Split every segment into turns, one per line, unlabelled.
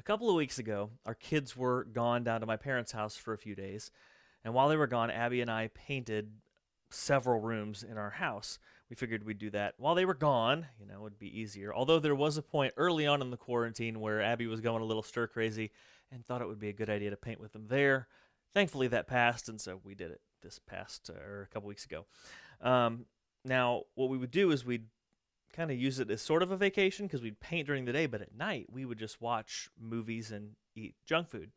A couple of weeks ago, our kids were gone down to my parents' house for a few days, and while they were gone, Abby and I painted several rooms in our house. We figured we'd do that while they were gone, you know, it would be easier. Although there was a point early on in the quarantine where Abby was going a little stir crazy and thought it would be a good idea to paint with them there. Thankfully, that passed, and so we did it this past uh, or a couple weeks ago. Um, now, what we would do is we'd kind of use it as sort of a vacation because we'd paint during the day, but at night we would just watch movies and eat junk food.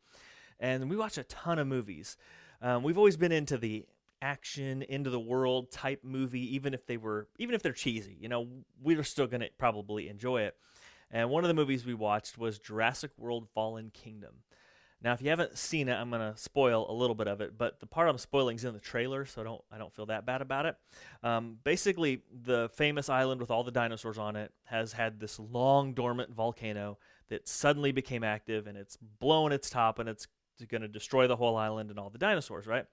And we watch a ton of movies. Um, we've always been into the action, into the world type movie, even if they were, even if they're cheesy. You know, we are still to probably enjoy it. And one of the movies we watched was Jurassic World: Fallen Kingdom. Now, if you haven't seen it, I'm going to spoil a little bit of it, but the part I'm spoiling is in the trailer, so I don't I don't feel that bad about it. Um, basically, the famous island with all the dinosaurs on it has had this long dormant volcano that suddenly became active, and it's blowing its top, and it's going to destroy the whole island and all the dinosaurs, right?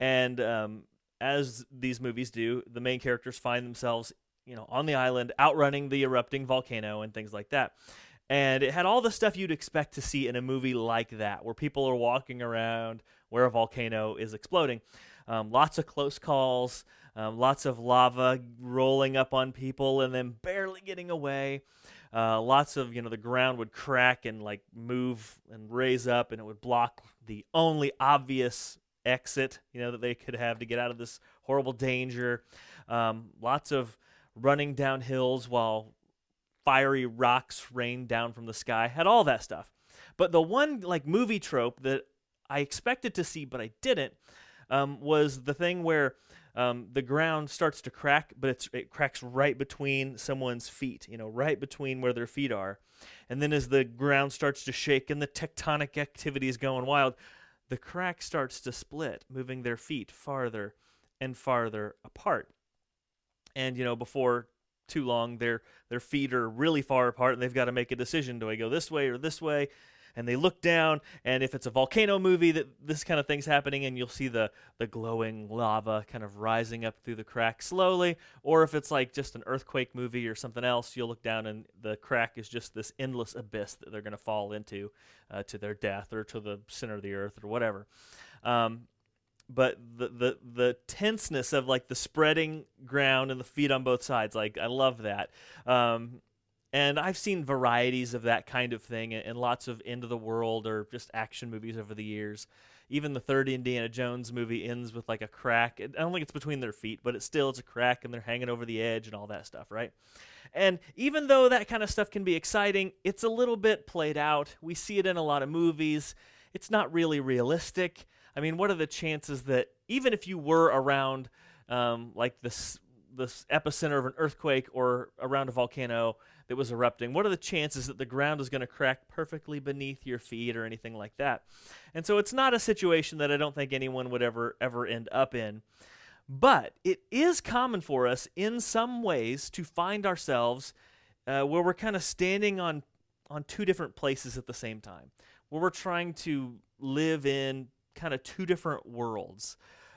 And um, as these movies do, the main characters find themselves, you know, on the island, outrunning the erupting volcano and things like that and it had all the stuff you'd expect to see in a movie like that, where people are walking around where a volcano is exploding. Um, lots of close calls, um, lots of lava rolling up on people and then barely getting away. Uh, lots of you know the ground would crack and like move and raise up, and it would block the only obvious exit you know that they could have to get out of this horrible danger. Um, lots of running down hills while fiery rocks rained down from the sky, had all that stuff. But the one like movie trope that I expected to see, but I didn't, um, was the thing where um, the ground starts to crack, but it cracks right between someone's feet, you know, right between where their feet are. And then as the ground starts to shake and the tectonic activity is going wild, the crack starts to split, moving their feet farther and farther apart. And, you know, before too long, their their feet are really far apart, and they've got to make a decision: do I go this way or this way? And they look down, and if it's a volcano movie, that this kind of thing's happening, and you'll see the the glowing lava kind of rising up through the crack slowly. Or if it's like just an earthquake movie or something else, you'll look down, and the crack is just this endless abyss that they're going to fall into uh, to their death or to the center of the earth or whatever. Um, but the the the tenseness of like the spreading ground and the feet on both sides like i love that. Um, and i've seen varieties of that kind of thing in, lots of end of the world or just action movies over the years. Even the third indiana jones movie ends with like a crack. I don't think it's between their feet but it still it's a crack and they're hanging over the edge and all that stuff right? And even though that kind of stuff can be exciting it's a little bit played out. We see it in a lot of movies. It's not really realistic I mean, what are the chances that even if you were around um, like this this epicenter of an earthquake or around a volcano that was erupting, what are the chances that the ground is going to crack perfectly beneath your feet or anything like that? And so it's not a situation that I don't think anyone would ever ever end up in. But it is common for us in some ways to find ourselves uh, where we're kind of standing on on two different places at the same time, where we're trying to live in kind of two different worlds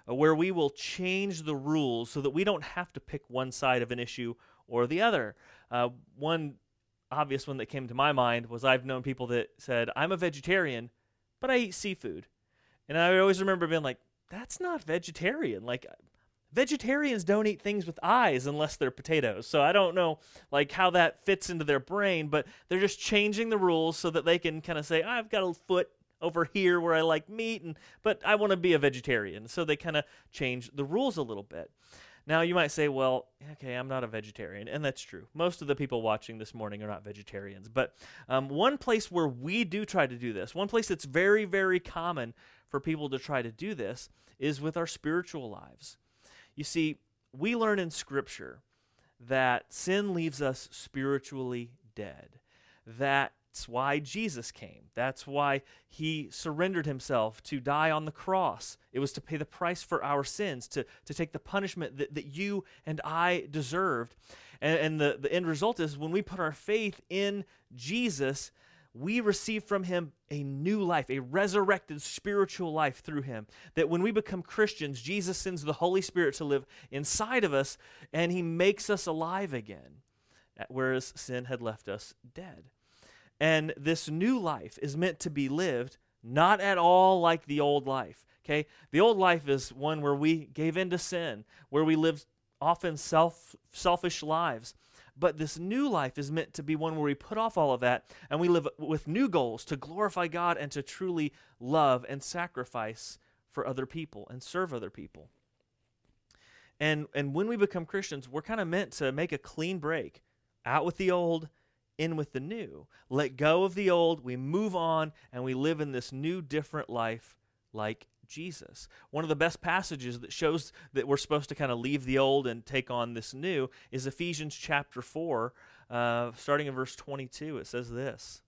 uh, where we will change the rules so that we don't have to pick one side of an issue or the other. Uh, one obvious one that came to my mind was I've known people that said, I'm a vegetarian, but I eat seafood. And I always remember being like, that's not vegetarian. Like, vegetarians don't eat things with eyes unless they're potatoes. So I don't know like how that fits into their brain, but they're just changing the rules so that they can kind of say, I've got a foot over here where I like meat and but I want to be a vegetarian. So they kind of change the rules a little bit. Now you might say, well, okay, I'm not a vegetarian, and that's true. Most of the people watching this morning are not vegetarians. But um, one place where we do try to do this, one place that's very, very common for people to try to do this, is with our spiritual lives. You see, we learn in Scripture that sin leaves us spiritually dead. That that's why Jesus came. That's why he surrendered himself to die on the cross. It was to pay the price for our sins, to, to take the punishment that, that you and I deserved. And, and the, the end result is when we put our faith in Jesus, we receive from him a new life, a resurrected spiritual life through him. That when we become Christians, Jesus sends the Holy Spirit to live inside of us and he makes us alive again, whereas sin had left us dead. And this new life is meant to be lived not at all like the old life. Okay? The old life is one where we gave in to sin, where we lived often self selfish lives. But this new life is meant to be one where we put off all of that and we live with new goals to glorify God and to truly love and sacrifice for other people and serve other people. And and when we become Christians, we're kind of meant to make a clean break. Out with the old, in with the new. Let go of the old, we move on, and we live in this new, different life like Jesus. One of the best passages that shows that we're supposed to kind of leave the old and take on this new is Ephesians chapter 4, uh, starting in verse 22. It says this.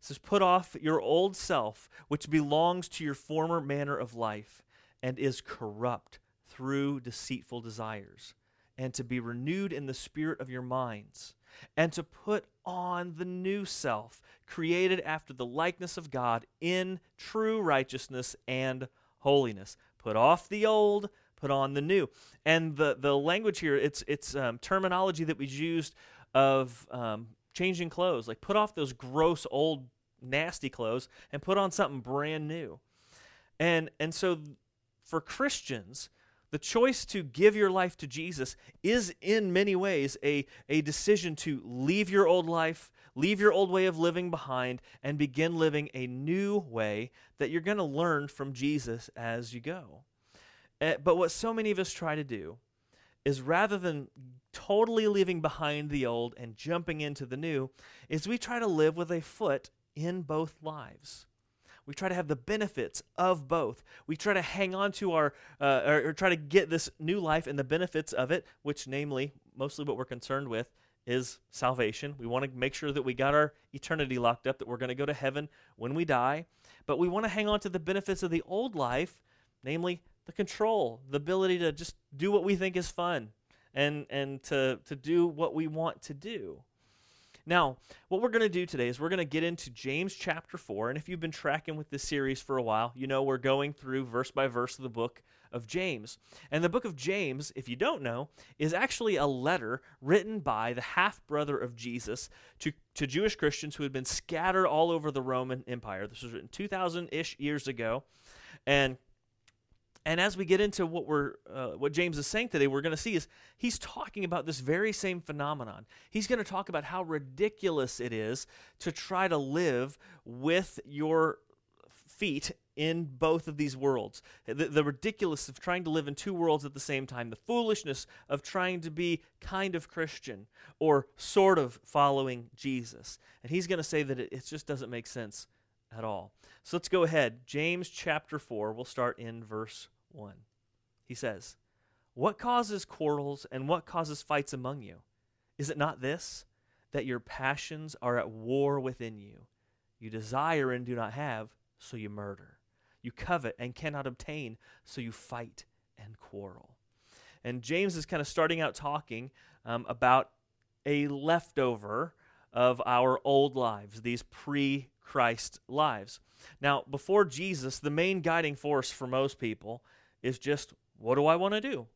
It says, Put off your old self, which belongs to your former manner of life and is corrupt through deceitful desires, and to be renewed in the spirit of your minds and to put on the new self, created after the likeness of God in true righteousness and holiness. Put off the old, put on the new. And the, the language here, it's, it's um, terminology that was used of um, changing clothes. Like put off those gross, old, nasty clothes and put on something brand new. And, and so for Christians, the choice to give your life to Jesus is, in many ways, a, a decision to leave your old life, leave your old way of living behind, and begin living a new way that you're going to learn from Jesus as you go. Uh, but what so many of us try to do is rather than totally leaving behind the old and jumping into the new, is we try to live with a foot in both lives. We try to have the benefits of both. We try to hang on to our, uh, or, or try to get this new life and the benefits of it, which, namely, mostly what we're concerned with is salvation. We want to make sure that we got our eternity locked up, that we're going to go to heaven when we die. But we want to hang on to the benefits of the old life, namely the control, the ability to just do what we think is fun and, and to, to do what we want to do. Now, what we're going to do today is we're going to get into James chapter 4. And if you've been tracking with this series for a while, you know we're going through verse by verse of the book of James. And the book of James, if you don't know, is actually a letter written by the half brother of Jesus to, to Jewish Christians who had been scattered all over the Roman Empire. This was written 2,000 ish years ago. And and as we get into what we're uh, what James is saying today, we're going to see is he's talking about this very same phenomenon. He's going to talk about how ridiculous it is to try to live with your feet in both of these worlds. The, the ridiculous of trying to live in two worlds at the same time, the foolishness of trying to be kind of Christian or sort of following Jesus. And he's going to say that it, it just doesn't make sense at all. So let's go ahead. James chapter 4, we'll start in verse 1. He says, What causes quarrels and what causes fights among you? Is it not this, that your passions are at war within you? You desire and do not have, so you murder. You covet and cannot obtain, so you fight and quarrel. And James is kind of starting out talking um, about a leftover of our old lives, these pre Christ lives. Now, before Jesus, the main guiding force for most people is just what do I want to do?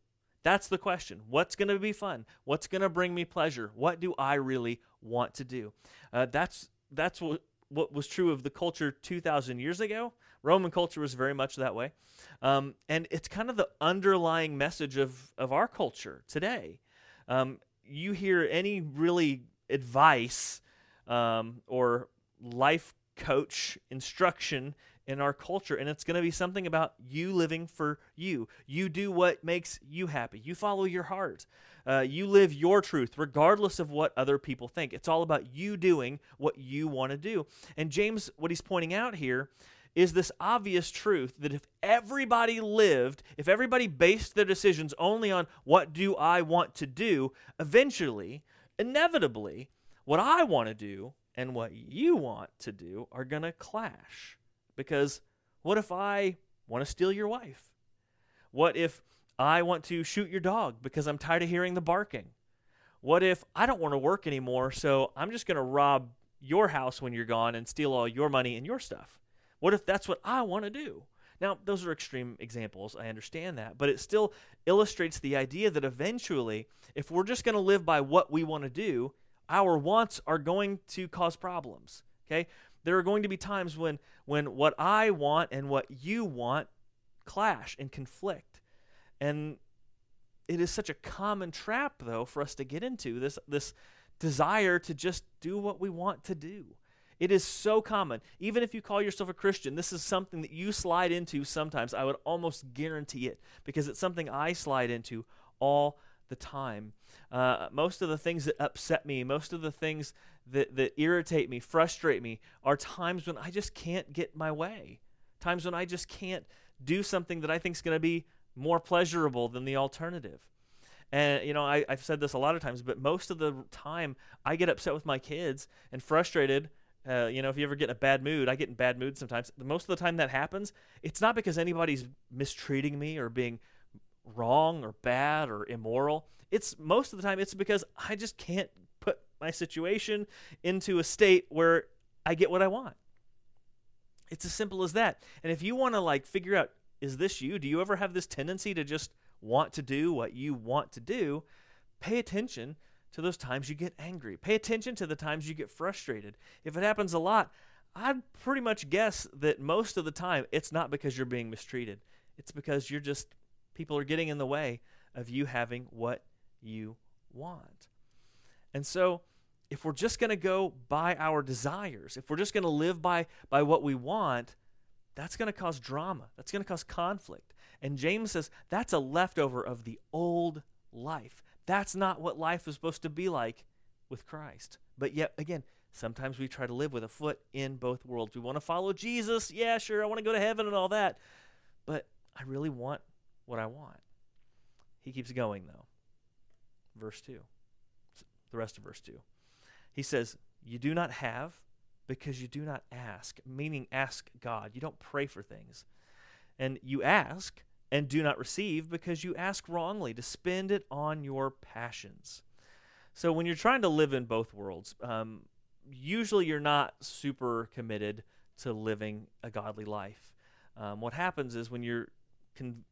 That's the question. What's going to be fun? What's going to bring me pleasure? What do I really want to do? Uh, that's that's what what was true of the culture 2,000 years ago. Roman culture was very much that way, um, and it's kind of the underlying message of of our culture today. Um, you hear any really advice um, or life coach instruction in our culture and it's going to be something about you living for you. You do what makes you happy. You follow your heart. Uh, you live your truth regardless of what other people think. It's all about you doing what you want to do. And james what he's pointing out here is this obvious truth that if everybody lived if everybody based their decisions only on what do i want to do eventually inevitably what i want to do and what you want to do are going to clash. Because what if I want to steal your wife? What if I want to shoot your dog because I'm tired of hearing the barking? What if I don't want to work anymore, so I'm just going to rob your house when you're gone and steal all your money and your stuff? What if that's what I want to do? Now, those are extreme examples. I understand that. But it still illustrates the idea that eventually, if we're just going to live by what we want to do, our wants are going to cause problems. Okay? There are going to be times when when what I want and what you want clash and conflict. And it is such a common trap though for us to get into this this desire to just do what we want to do. It is so common. Even if you call yourself a Christian, this is something that you slide into sometimes. I would almost guarantee it because it's something I slide into all the time. Uh, most of the things that upset me, most of the things that, that irritate me, frustrate me, are times when I just can't get my way. Times when I just can't do something that I think is going to be more pleasurable than the alternative. And, you know, I, I've said this a lot of times, but most of the time I get upset with my kids and frustrated. Uh, you know, if you ever get in a bad mood, I get in bad mood sometimes. Most of the time that happens, it's not because anybody's mistreating me or being wrong or bad or immoral. It's most of the time it's because I just can't put my situation into a state where I get what I want. It's as simple as that. And if you want to like figure out is this you? Do you ever have this tendency to just want to do what you want to do? Pay attention to those times you get angry. Pay attention to the times you get frustrated. If it happens a lot, I'd pretty much guess that most of the time it's not because you're being mistreated. It's because you're just people are getting in the way of you having what you want. And so, if we're just going to go by our desires, if we're just going to live by by what we want, that's going to cause drama. That's going to cause conflict. And James says that's a leftover of the old life. That's not what life is supposed to be like with Christ. But yet again, sometimes we try to live with a foot in both worlds. We want to follow Jesus. Yeah, sure, I want to go to heaven and all that. But I really want what I want. He keeps going, though. Verse 2. The rest of verse 2. He says, You do not have because you do not ask, meaning ask God. You don't pray for things. And you ask and do not receive because you ask wrongly to spend it on your passions. So when you're trying to live in both worlds, um, usually you're not super committed to living a godly life. Um, what happens is when you're con-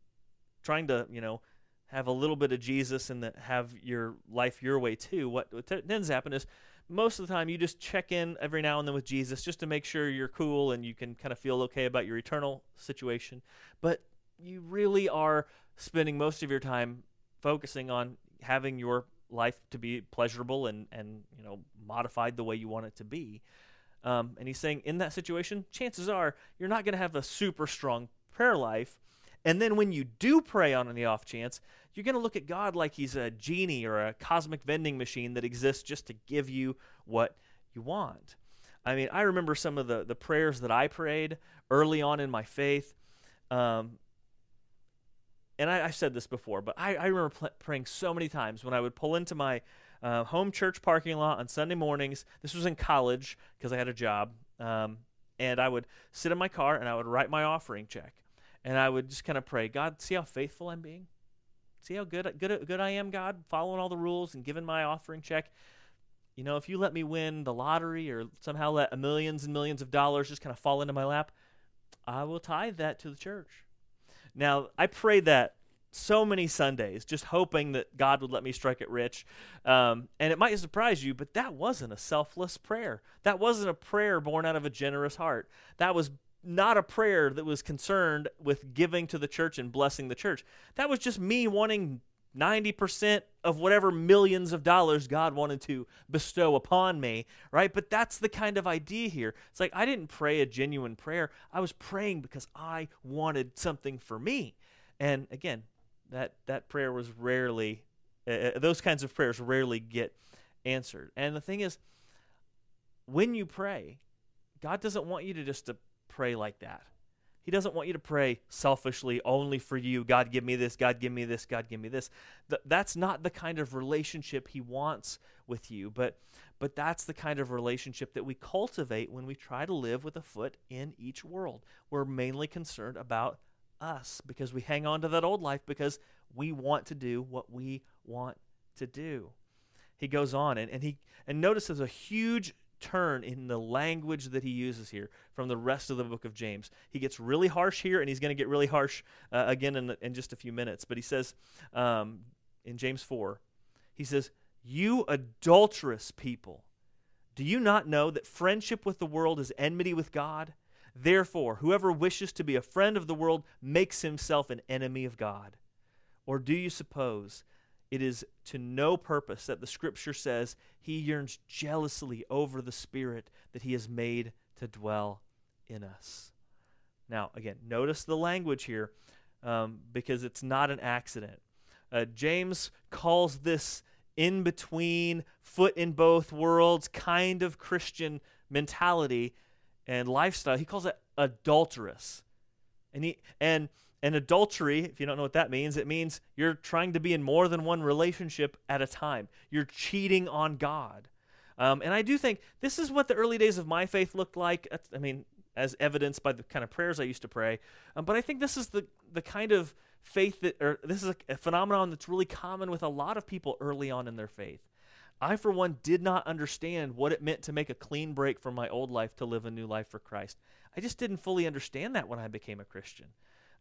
trying to, you know, have a little bit of Jesus and the, have your life your way too, what, what t- tends to happen is most of the time you just check in every now and then with Jesus just to make sure you're cool and you can kind of feel okay about your eternal situation. But you really are spending most of your time focusing on having your life to be pleasurable and, and you know modified the way you want it to be. Um, and he's saying in that situation, chances are you're not going to have a super strong prayer life and then when you do pray on the off chance, you're going to look at God like he's a genie or a cosmic vending machine that exists just to give you what you want. I mean, I remember some of the, the prayers that I prayed early on in my faith. Um, and I, have said this before, but I, I remember pl- praying so many times when I would pull into my uh, home church parking lot on Sunday mornings. This was in college because I had a job. Um, and I would sit in my car and I would write my offering check and I would just kind of pray, God, see how faithful I'm being. See how good good good I am, God, following all the rules and giving my offering check. You know, if you let me win the lottery or somehow let millions and millions of dollars just kind of fall into my lap, I will tithe that to the church. Now, I prayed that so many Sundays, just hoping that God would let me strike it rich. Um, and it might surprise you, but that wasn't a selfless prayer. That wasn't a prayer born out of a generous heart. That was not a prayer that was concerned with giving to the church and blessing the church. That was just me wanting 90% of whatever millions of dollars God wanted to bestow upon me, right? But that's the kind of idea here. It's like I didn't pray a genuine prayer. I was praying because I wanted something for me. And again, that that prayer was rarely uh, uh those kinds of prayers rarely get answered. And the thing is when you pray, God doesn't want you to just to pray like that. He doesn't want you to pray selfishly only for you. God, give me this. God, give me this. God, give me this. Th- that's not the kind of relationship He wants with you. But, but that's the kind of relationship that we cultivate when we try to live with a foot in each world. We're mainly concerned about us because we hang on to that old life because we want to do what we want to do. He goes on and, and he and notice there's a huge turn in the language that he uses here from the rest of the book of James. He gets really harsh here, and he's going to get really harsh uh, again in, in just a few minutes. But he says um, in James 4, he says, You adulterous people, do you not know that friendship with the world is enmity with God? Therefore, whoever wishes to be a friend of the world makes himself an enemy of God. Or do you suppose it is to no purpose that the scripture says he yearns jealously over the Spirit that he has made to dwell in us? Now, again, notice the language here um, because it's not an accident. Uh, James calls this in between, foot in both worlds kind of Christian mentality and lifestyle. He calls it adulterous. And he and and adultery, if you don't know what that means, it means you're trying to be in more than one relationship at a time. You're cheating on God. Um, and I do think this is what the early days of my faith looked like. I mean, as evidenced by the kind of prayers I used to pray. Um, but I think this is the the kind of faith that, or this is a, a phenomenon that's really common with a lot of people early on in their faith. I, for one, did not understand what it meant to make a clean break from my old life to live a new life for Christ. I just didn't fully understand that when I became a Christian.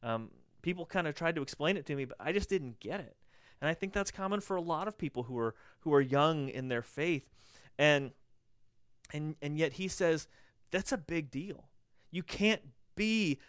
Um, people kind of tried to explain it to me, but I just didn't get it. And I think that's common for a lot of people who are who are young in their faith, and and and yet he says that's a big deal. You can't be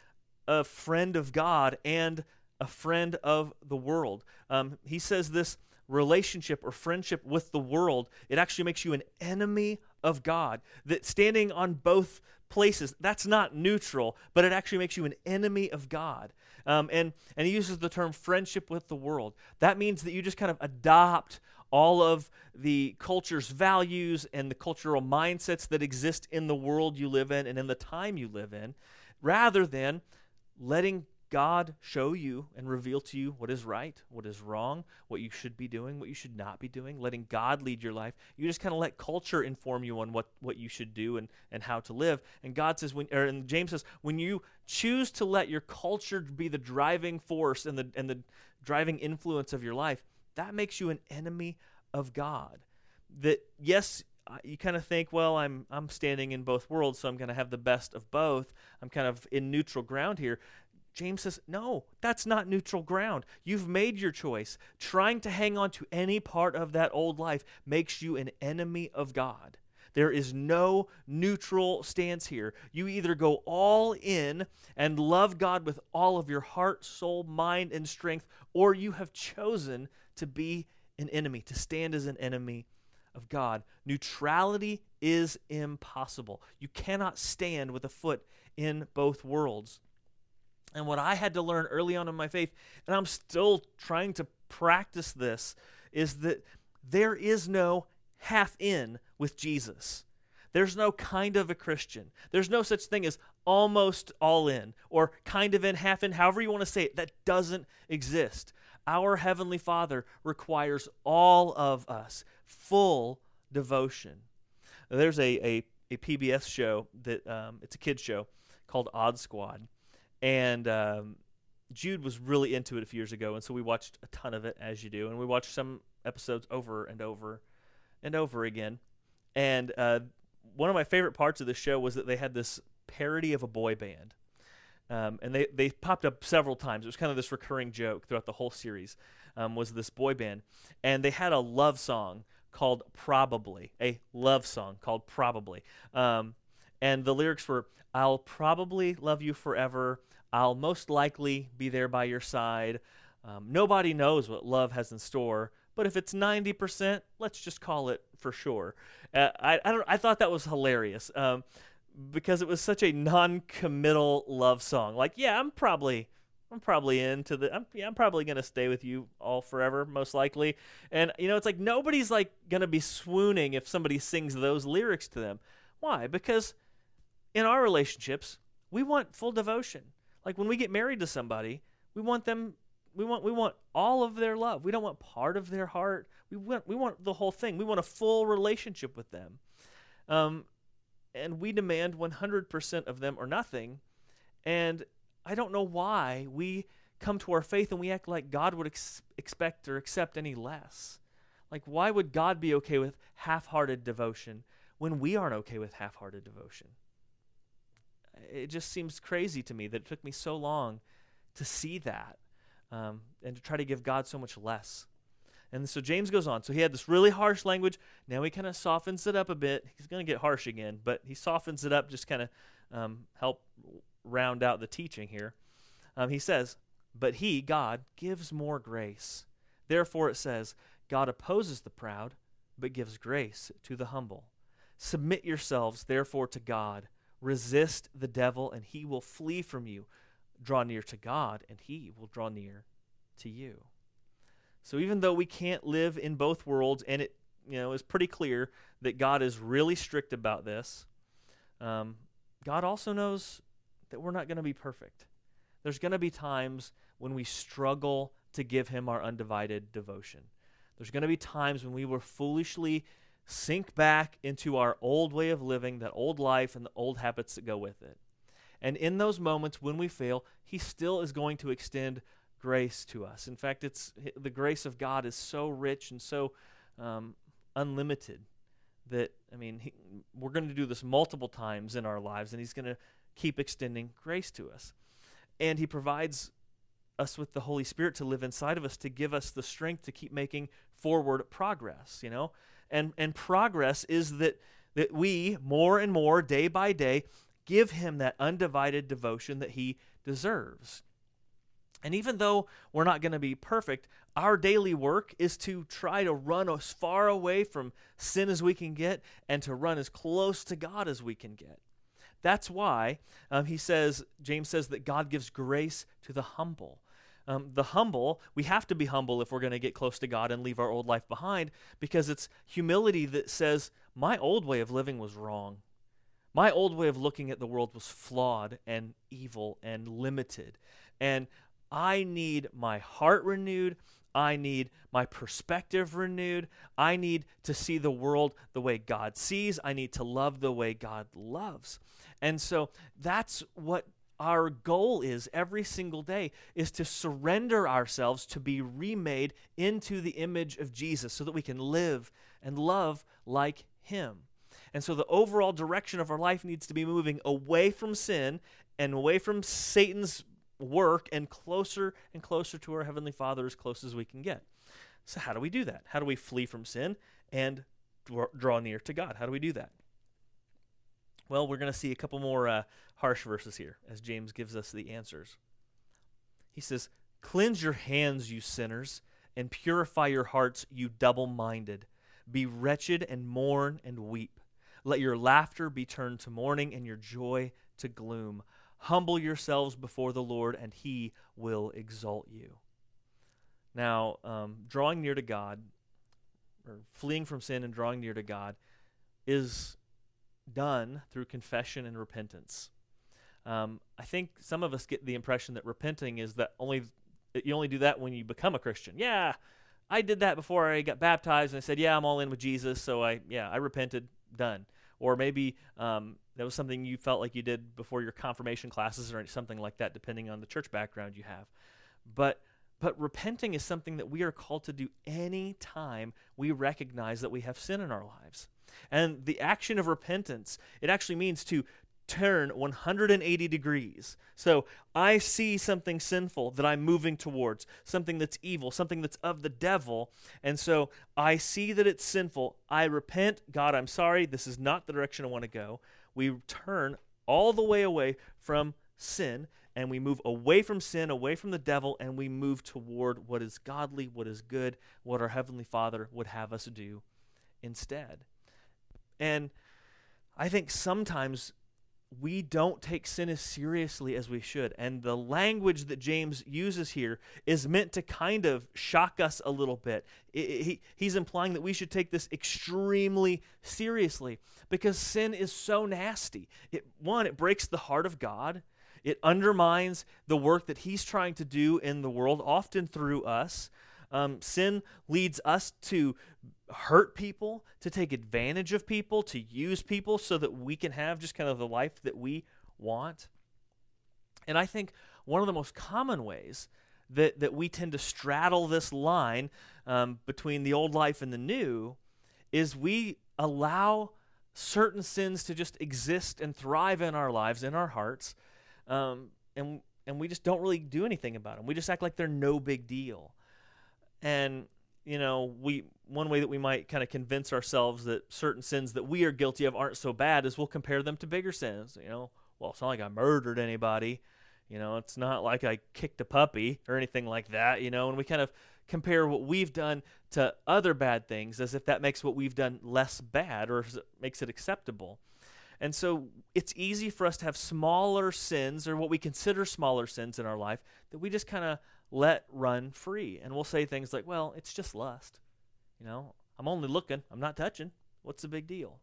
a friend of God and a friend of the world. Um, he says this relationship or friendship with the world, it actually makes you an enemy of God. That standing on both places, that's not neutral, but it actually makes you an enemy of God. Um, and, and he uses the term friendship with the world. That means that you just kind of adopt all of the culture's values and the cultural mindsets that exist in the world you live in and in the time you live in, rather than letting God show you and reveal to you what is right, what is wrong, what you should be doing, what you should not be doing, letting God lead your life. You just kind of let culture inform you on what, what you should do and, and how to live. And God says, when, or and James says, when you choose to let your culture be the driving force and the, and the driving influence of your life, that makes you an enemy of God. That, yes, you kind of think, well, I'm I'm standing in both worlds, so I'm going to have the best of both. I'm kind of in neutral ground here. James says, No, that's not neutral ground. You've made your choice. Trying to hang on to any part of that old life makes you an enemy of God. There is no neutral stance here. You either go all in and love God with all of your heart, soul, mind, and strength, or you have chosen to be an enemy, to stand as an enemy of God. Neutrality is impossible. You cannot stand with a foot in both worlds. And what I had to learn early on in my faith, and I'm still trying to practice this, is that there is no half in with Jesus. There's no kind of a Christian. There's no such thing as almost all in or kind of in, half in, however you want to say it. That doesn't exist. Our Heavenly Father requires all of us full devotion. There's a, a, a PBS show that um, it's a kids show called Odd Squad and um, Jude was really into it a few years ago, and so we watched a ton of it, as you do, and we watched some episodes over and over and over again. And uh, one of my favorite parts of the show was that they had this parody of a boy band. Um, and they, they popped up several times. It was kind of this recurring joke throughout the whole series. Um, was this boy band, and they had a love song called "Probably," a love song called "Probably," um, and the lyrics were, "I'll probably love you forever. I'll most likely be there by your side. Um, nobody knows what love has in store, but if it's 90%, let's just call it for sure. Uh, I, I, don't, I thought that was hilarious um, because it was such a non committal love song. Like, yeah, I'm probably. I'm probably into the. I'm, yeah, I'm probably gonna stay with you all forever, most likely. And you know, it's like nobody's like gonna be swooning if somebody sings those lyrics to them. Why? Because in our relationships, we want full devotion. Like when we get married to somebody, we want them we want we want all of their love. We don't want part of their heart. We want we want the whole thing. We want a full relationship with them. Um, and we demand 100% of them or nothing. And I don't know why we come to our faith and we act like God would ex- expect or accept any less. Like why would God be okay with half-hearted devotion when we aren't okay with half-hearted devotion? It just seems crazy to me that it took me so long to see that um, and to try to give God so much less. And so James goes on. So he had this really harsh language. Now he kind of softens it up a bit. He's going to get harsh again, but he softens it up, just kind of um, help round out the teaching here. Um, he says, But he, God, gives more grace. Therefore it says, God opposes the proud, but gives grace to the humble. Submit yourselves, therefore, to God. Resist the devil, and he will flee from you. Draw near to God, and he will draw near to you. So even though we can't live in both worlds, and it you know is pretty clear that God is really strict about this, um, God also knows that we're not going to be perfect. There's going to be times when we struggle to give Him our undivided devotion. There's going to be times when we will foolishly sink back into our old way of living, that old life, and the old habits that go with it. And in those moments when we fail, He still is going to extend grace to us. In fact, it's the grace of God is so rich and so um, unlimited that I mean, he, we're going to do this multiple times in our lives, and He's going to keep extending grace to us. And He provides us with the Holy Spirit to live inside of us to give us the strength to keep making forward progress. You know, and and progress is that that we more and more day by day give Him that undivided devotion that He deserves. And even though we're not going to be perfect, our daily work is to try to run as far away from sin as we can get and to run as close to God as we can get. That's why um, he says, James says that God gives grace to the humble. Um, the humble, we have to be humble if we're going to get close to God and leave our old life behind because it's humility that says, My old way of living was wrong. My old way of looking at the world was flawed and evil and limited. And I need my heart renewed. I need my perspective renewed. I need to see the world the way God sees. I need to love the way God loves. And so that's what our goal is every single day is to surrender ourselves to be remade into the image of Jesus so that we can live and love like him. And so the overall direction of our life needs to be moving away from sin and away from Satan's work and closer and closer to our Heavenly Father as close as we can get. So, how do we do that? How do we flee from sin and draw near to God? How do we do that? Well, we're going to see a couple more uh, harsh verses here as James gives us the answers. He says, Cleanse your hands, you sinners, and purify your hearts, you double minded. Be wretched and mourn and weep. Let your laughter be turned to mourning and your joy to gloom. Humble yourselves before the Lord, and he will exalt you. Now, um, drawing near to God, or fleeing from sin and drawing near to God, is done through confession and repentance. Um, I think some of us get the impression that repenting is that only you only do that when you become a Christian. Yeah, I did that before I got baptized, and I said, "Yeah, I'm all in with Jesus." So I, yeah, I repented, done. Or maybe um, that was something you felt like you did before your confirmation classes or something like that, depending on the church background you have. But but repenting is something that we are called to do any time we recognize that we have sin in our lives. And the action of repentance, it actually means to turn 180 degrees. So I see something sinful that I'm moving towards, something that's evil, something that's of the devil. And so I see that it's sinful. I repent. God, I'm sorry. This is not the direction I want to go. We turn all the way away from sin and we move away from sin, away from the devil, and we move toward what is godly, what is good, what our Heavenly Father would have us do instead. And I think sometimes we don't take sin as seriously as we should. And the language that James uses here is meant to kind of shock us a little bit. he, he's implying that we should take this extremely seriously because sin is so nasty. It, one, it breaks the heart of God, it undermines the work that he's trying to do in the world, often through us. Um, sin leads us to hurt people, to take advantage of people, to use people so that we can have just kind of the life that we want. And I think one of the most common ways that, that we tend to straddle this line um, between the old life and the new is we allow certain sins to just exist and thrive in our lives, in our hearts, um, and, and we just don't really do anything about them. We just act like they're no big deal. And you know, we one way that we might kind of convince ourselves that certain sins that we are guilty of aren't so bad is we'll compare them to bigger sins. You know, well, it's not like I murdered anybody. You know, it's not like I kicked a puppy or anything like that. You know, and we kind of compare what we've done to other bad things as if that makes what we've done less bad or makes it acceptable. And so it's easy for us to have smaller sins or what we consider smaller sins in our life that we just kind of let run free. And we'll say things like, well, it's just lust. You know, I'm only looking, I'm not touching. What's the big deal?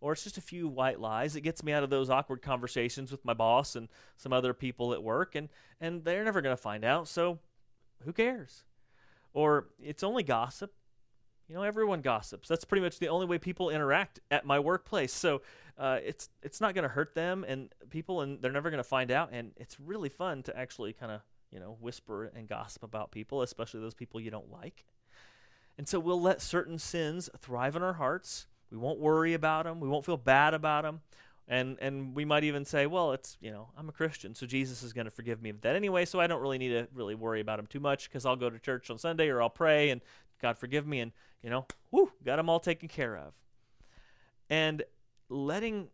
Or it's just a few white lies. It gets me out of those awkward conversations with my boss and some other people at work, and, and they're never going to find out, so who cares? Or it's only gossip. You know, everyone gossips. That's pretty much the only way people interact at my workplace. So uh, it's it's not going to hurt them and people, and they're never going to find out. And it's really fun to actually kind of you know whisper and gossip about people, especially those people you don't like. And so we'll let certain sins thrive in our hearts. We won't worry about them. We won't feel bad about them. And and we might even say, well, it's you know I'm a Christian, so Jesus is going to forgive me of that anyway. So I don't really need to really worry about them too much because I'll go to church on Sunday or I'll pray and God forgive me and you know, whoo, got them all taken care of. And letting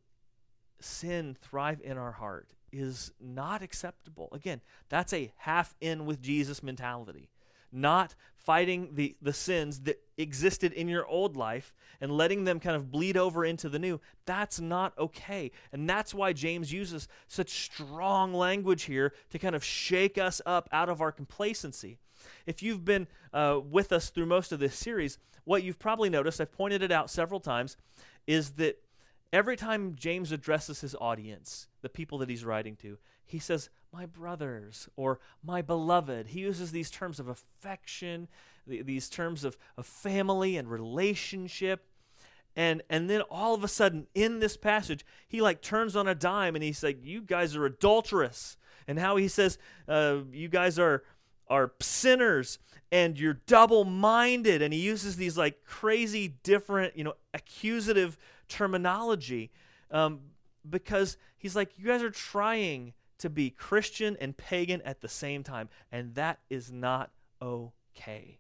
sin thrive in our heart is not acceptable. Again, that's a half in with Jesus mentality not fighting the, the sins that existed in your old life and letting them kind of bleed over into the new, that's not okay. And that's why James uses such strong language here to kind of shake us up out of our complacency. If you've been uh, with us through most of this series, what you've probably noticed, I've pointed it out several times, is that every time James addresses his audience, the people that he's writing to, he says, my brothers or my beloved. He uses these terms of affection, these terms of, of family and relationship. And, and then all of a sudden in this passage, he like turns on a dime and he's like, You guys are adulterous. And how he says, uh, You guys are, are sinners and you're double minded. And he uses these like crazy different, you know, accusative terminology um, because he's like, You guys are trying to be Christian and pagan at the same time. And that is not okay.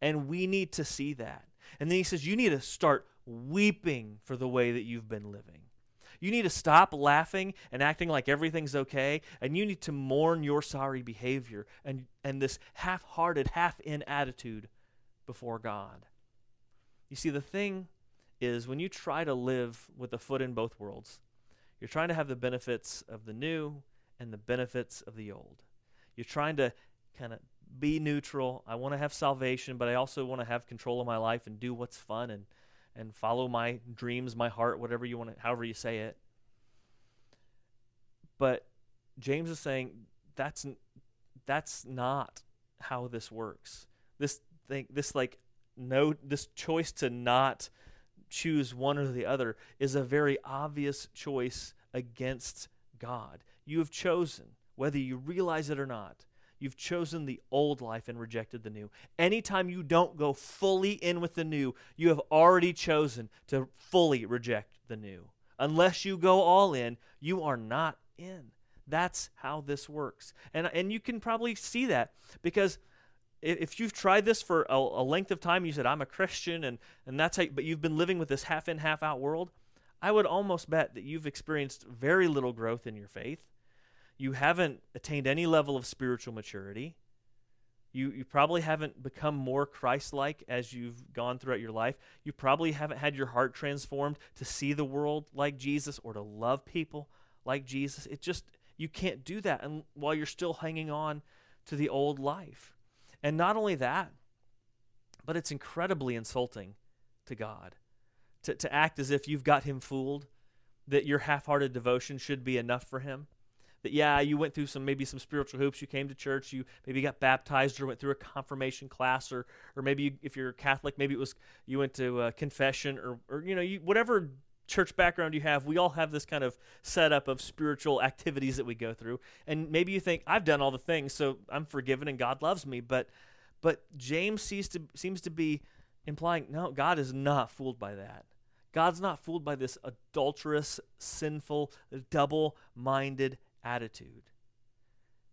And we need to see that. And then he says, You need to start weeping for the way that you've been living. You need to stop laughing and acting like everything's okay, and you need to mourn your sorry behavior and, and this half hearted, half in attitude before God. You see, the thing is, when you try to live with a foot in both worlds, you're trying to have the benefits of the new and the benefits of the old. You're trying to kind of be neutral. I want to have salvation, but I also want to have control of my life and do what's fun and and follow my dreams, my heart, whatever you want to, however you say it. But James is saying that's that's not how this works. This thing, this like no, this choice to not choose one or the other is a very obvious choice against God. You have chosen, whether you realize it or not, you've chosen the old life and rejected the new. Anytime you don't go fully in with the new, you have already chosen to fully reject the new. Unless you go all in, you are not in. That's how this works. And, and you can probably see that because if you've tried this for a, a, length of time, you said, I'm a Christian, and, and that's how, but you've been living with this half in, half out world, I would almost bet that you've experienced very little growth in your faith you haven't attained any level of spiritual maturity. You, you probably haven't become more Christ like as you've gone throughout your life. You probably haven't had your heart transformed to see the world like Jesus or to love people like Jesus. It just, you can't do that and, while you're still hanging on to the old life. And not only that, but it's incredibly insulting to God to, to act as if you've got him fooled, that your half hearted devotion should be enough for him. That yeah you went through some maybe some spiritual hoops. You came to church. You maybe got baptized or went through a confirmation class or or maybe you, if you're catholic maybe it was you went to uh, confession or or you know you, whatever church background you have we all have this kind of setup of spiritual activities that we go through and maybe you think i've done all the things so i'm forgiven and god loves me but but james seems to seems to be implying no god is not fooled by that god's not fooled by this adulterous sinful double-minded attitude.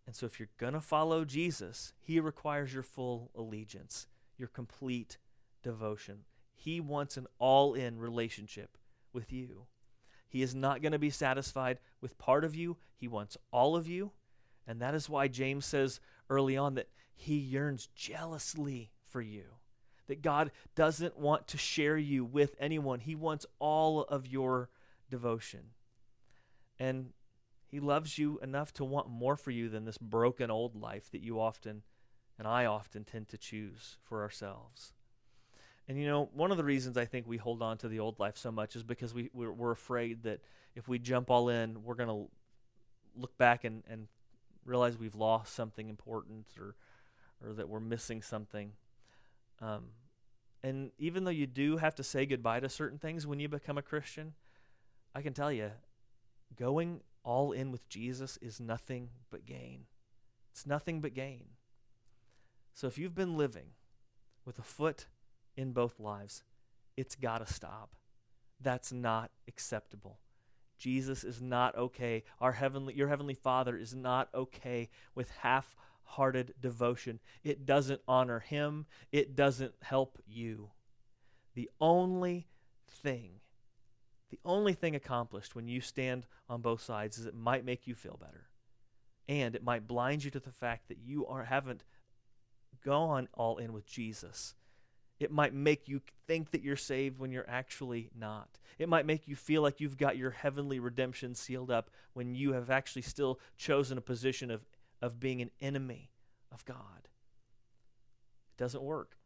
And so, if you're going to follow Jesus, he requires your full allegiance. your complete devotion. He wants an all in relationship with you. He is not going to be satisfied with part of you, He wants all of you. And that is why James says early on that He yearns jealously for you. That God doesn't want to share you with anyone, He wants all of your devotion. And He loves you enough to want more for you than this broken old life that you often and I often tend to choose for ourselves. And you know, one of the reasons I think we hold on to the old life so much is because we we're, we're afraid that if we jump all in, we're going to look back and, and realize we've lost something important or or that we're missing something. Um, and even though you do have to say goodbye to certain things when you become a Christian, I can tell you, going all in with Jesus is nothing but gain. It's nothing but gain. So if you've been living with a foot in both lives, it's got to stop. That's not acceptable. Jesus is not okay. Our heavenly your heavenly Father is not okay with half-hearted devotion. It doesn't honor him. It doesn't help you. The only thing the only thing accomplished when you stand on both sides is it might make you feel better. And it might blind you to the fact that you are haven't gone all in with Jesus it might make you think that you're saved when you're actually not. It might make you feel like you've got your heavenly redemption sealed up when you have actually still chosen a position of, of being an enemy of God. It doesn't work.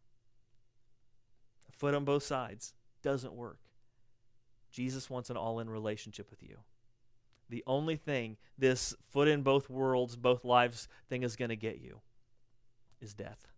A foot on both sides doesn't work. Jesus wants an all in relationship with you. The only thing this foot in both worlds, both lives thing is going to get you is death.